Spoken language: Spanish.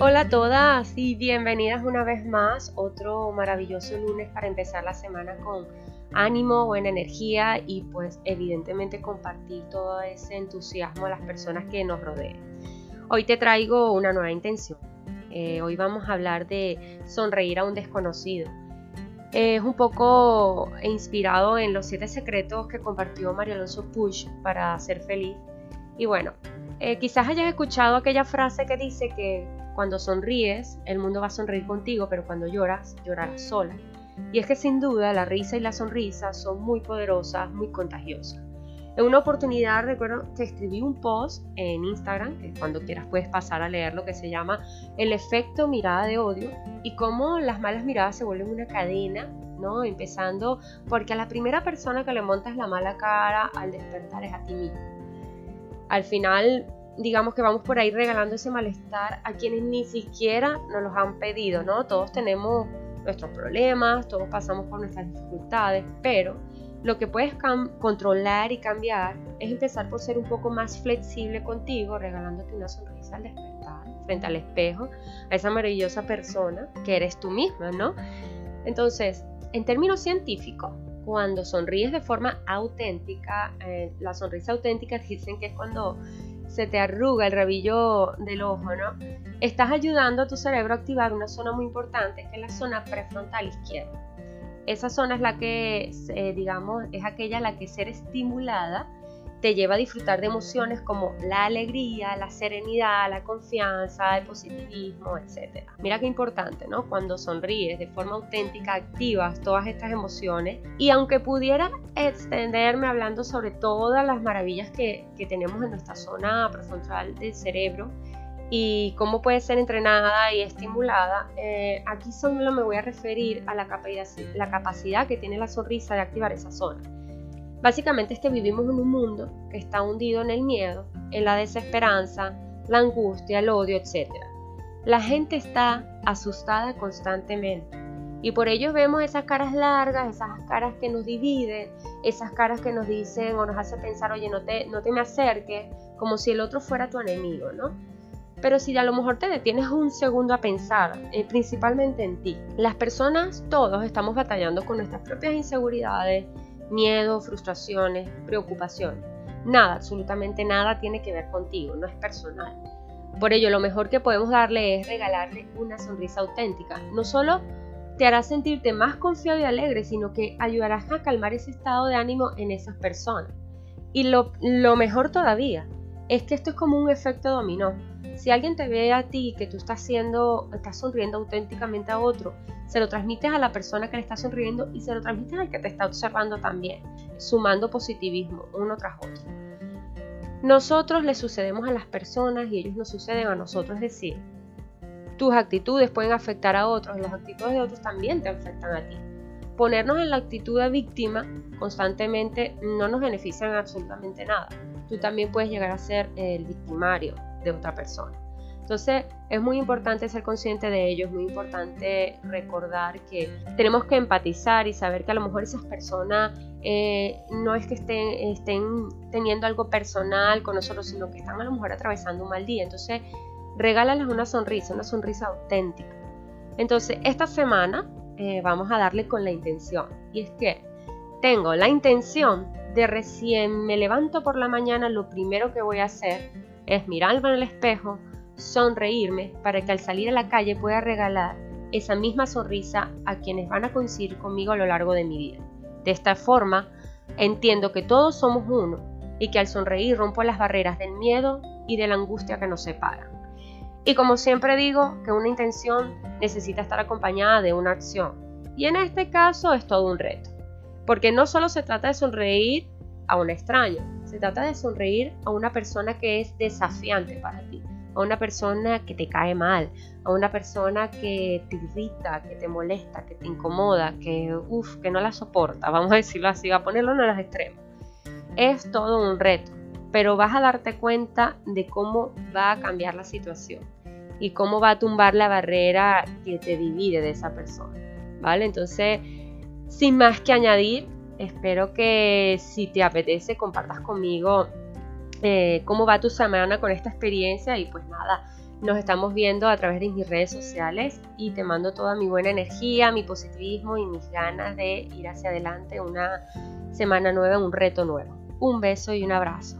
Hola a todas y bienvenidas una vez más. Otro maravilloso lunes para empezar la semana con ánimo, buena energía y pues evidentemente compartir todo ese entusiasmo a las personas que nos rodean. Hoy te traigo una nueva intención. Eh, hoy vamos a hablar de sonreír a un desconocido. es un poco inspirado en los siete secretos que compartió María Alonso Push para ser feliz. Y bueno, eh, quizás hayas escuchado aquella frase que dice que cuando sonríes, el mundo va a sonreír contigo, pero cuando lloras, llorarás sola. Y es que sin duda la risa y la sonrisa son muy poderosas, muy contagiosas. En una oportunidad recuerdo que escribí un post en Instagram, que cuando quieras puedes pasar a leerlo, que se llama El efecto mirada de odio y cómo las malas miradas se vuelven una cadena, ¿no? Empezando porque a la primera persona que le montas la mala cara al despertar es a ti mismo. Al final digamos que vamos por ahí regalando ese malestar a quienes ni siquiera nos los han pedido, ¿no? Todos tenemos nuestros problemas, todos pasamos por nuestras dificultades, pero lo que puedes controlar y cambiar es empezar por ser un poco más flexible contigo, regalándote una sonrisa al despertar frente al espejo, a esa maravillosa persona que eres tú misma, ¿no? Entonces, en términos científicos, cuando sonríes de forma auténtica, eh, la sonrisa auténtica dicen que es cuando se te arruga el rabillo del ojo, ¿no? Estás ayudando a tu cerebro a activar una zona muy importante, que es la zona prefrontal izquierda. Esa zona es la que, eh, digamos, es aquella la que ser estimulada te lleva a disfrutar de emociones como la alegría, la serenidad, la confianza, el positivismo, etc. Mira qué importante, ¿no? Cuando sonríes de forma auténtica, activas todas estas emociones. Y aunque pudiera extenderme hablando sobre todas las maravillas que, tenemos en nuestra zona prefrontal del cerebro, y cómo puede ser entrenada y estimulada, eh, aquí solo me voy a referir a la la capacidad que tiene la sonrisa de activar esa zona. Básicamente es que vivimos en un mundo que está hundido en el miedo, en la desesperanza, la angustia, el odio, etc. La gente está asustada constantemente y por ello vemos esas caras largas, esas caras que nos dividen, esas caras que nos dicen o nos hacen pensar, oye, no te, no te me acerques, como si el otro fuera tu enemigo, ¿no? Pero si a lo mejor te detienes un segundo a pensar, eh, principalmente en ti, las personas, todos estamos batallando con nuestras propias inseguridades, miedo, frustraciones, preocupaciones. Nada, absolutamente nada tiene que ver contigo, no es personal. Por ello, lo mejor que podemos darle es regalarle una sonrisa auténtica. No solo te hará sentirte más confiado y alegre, sino que ayudarás a calmar ese estado de ánimo en esas personas. Y lo, lo mejor todavía es que esto es como un efecto dominó. Si alguien te ve a ti que tú estás haciendo, estás sonriendo auténticamente a otro, se lo transmites a la persona que le está sonriendo y se lo transmites al que te está observando también, sumando positivismo uno tras otro. Nosotros le sucedemos a las personas y ellos nos suceden a nosotros, es decir, tus actitudes pueden afectar a otros las actitudes de otros también te afectan a ti. Ponernos en la actitud de víctima constantemente no nos beneficia en absolutamente nada. Tú también puedes llegar a ser el victimario de otra persona. Entonces es muy importante ser consciente de ello, es muy importante recordar que tenemos que empatizar y saber que a lo mejor esas personas eh, no es que estén, estén teniendo algo personal con nosotros, sino que están a lo mejor atravesando un mal día. Entonces regálales una sonrisa, una sonrisa auténtica. Entonces esta semana eh, vamos a darle con la intención y es que tengo la intención de recién me levanto por la mañana, lo primero que voy a hacer es mirarme en el espejo, sonreírme para que al salir a la calle pueda regalar esa misma sonrisa a quienes van a coincidir conmigo a lo largo de mi vida. De esta forma, entiendo que todos somos uno y que al sonreír rompo las barreras del miedo y de la angustia que nos separan. Y como siempre digo, que una intención necesita estar acompañada de una acción. Y en este caso es todo un reto. Porque no solo se trata de sonreír a un extraño, se trata de sonreír a una persona que es desafiante para ti, a una persona que te cae mal, a una persona que te irrita, que te molesta, que te incomoda, que uff, que no la soporta, vamos a decirlo así, a ponerlo en los extremos. Es todo un reto, pero vas a darte cuenta de cómo va a cambiar la situación y cómo va a tumbar la barrera que te divide de esa persona, ¿vale? Entonces, sin más que añadir, Espero que si te apetece compartas conmigo eh, cómo va tu semana con esta experiencia y pues nada, nos estamos viendo a través de mis redes sociales y te mando toda mi buena energía, mi positivismo y mis ganas de ir hacia adelante una semana nueva, un reto nuevo. Un beso y un abrazo.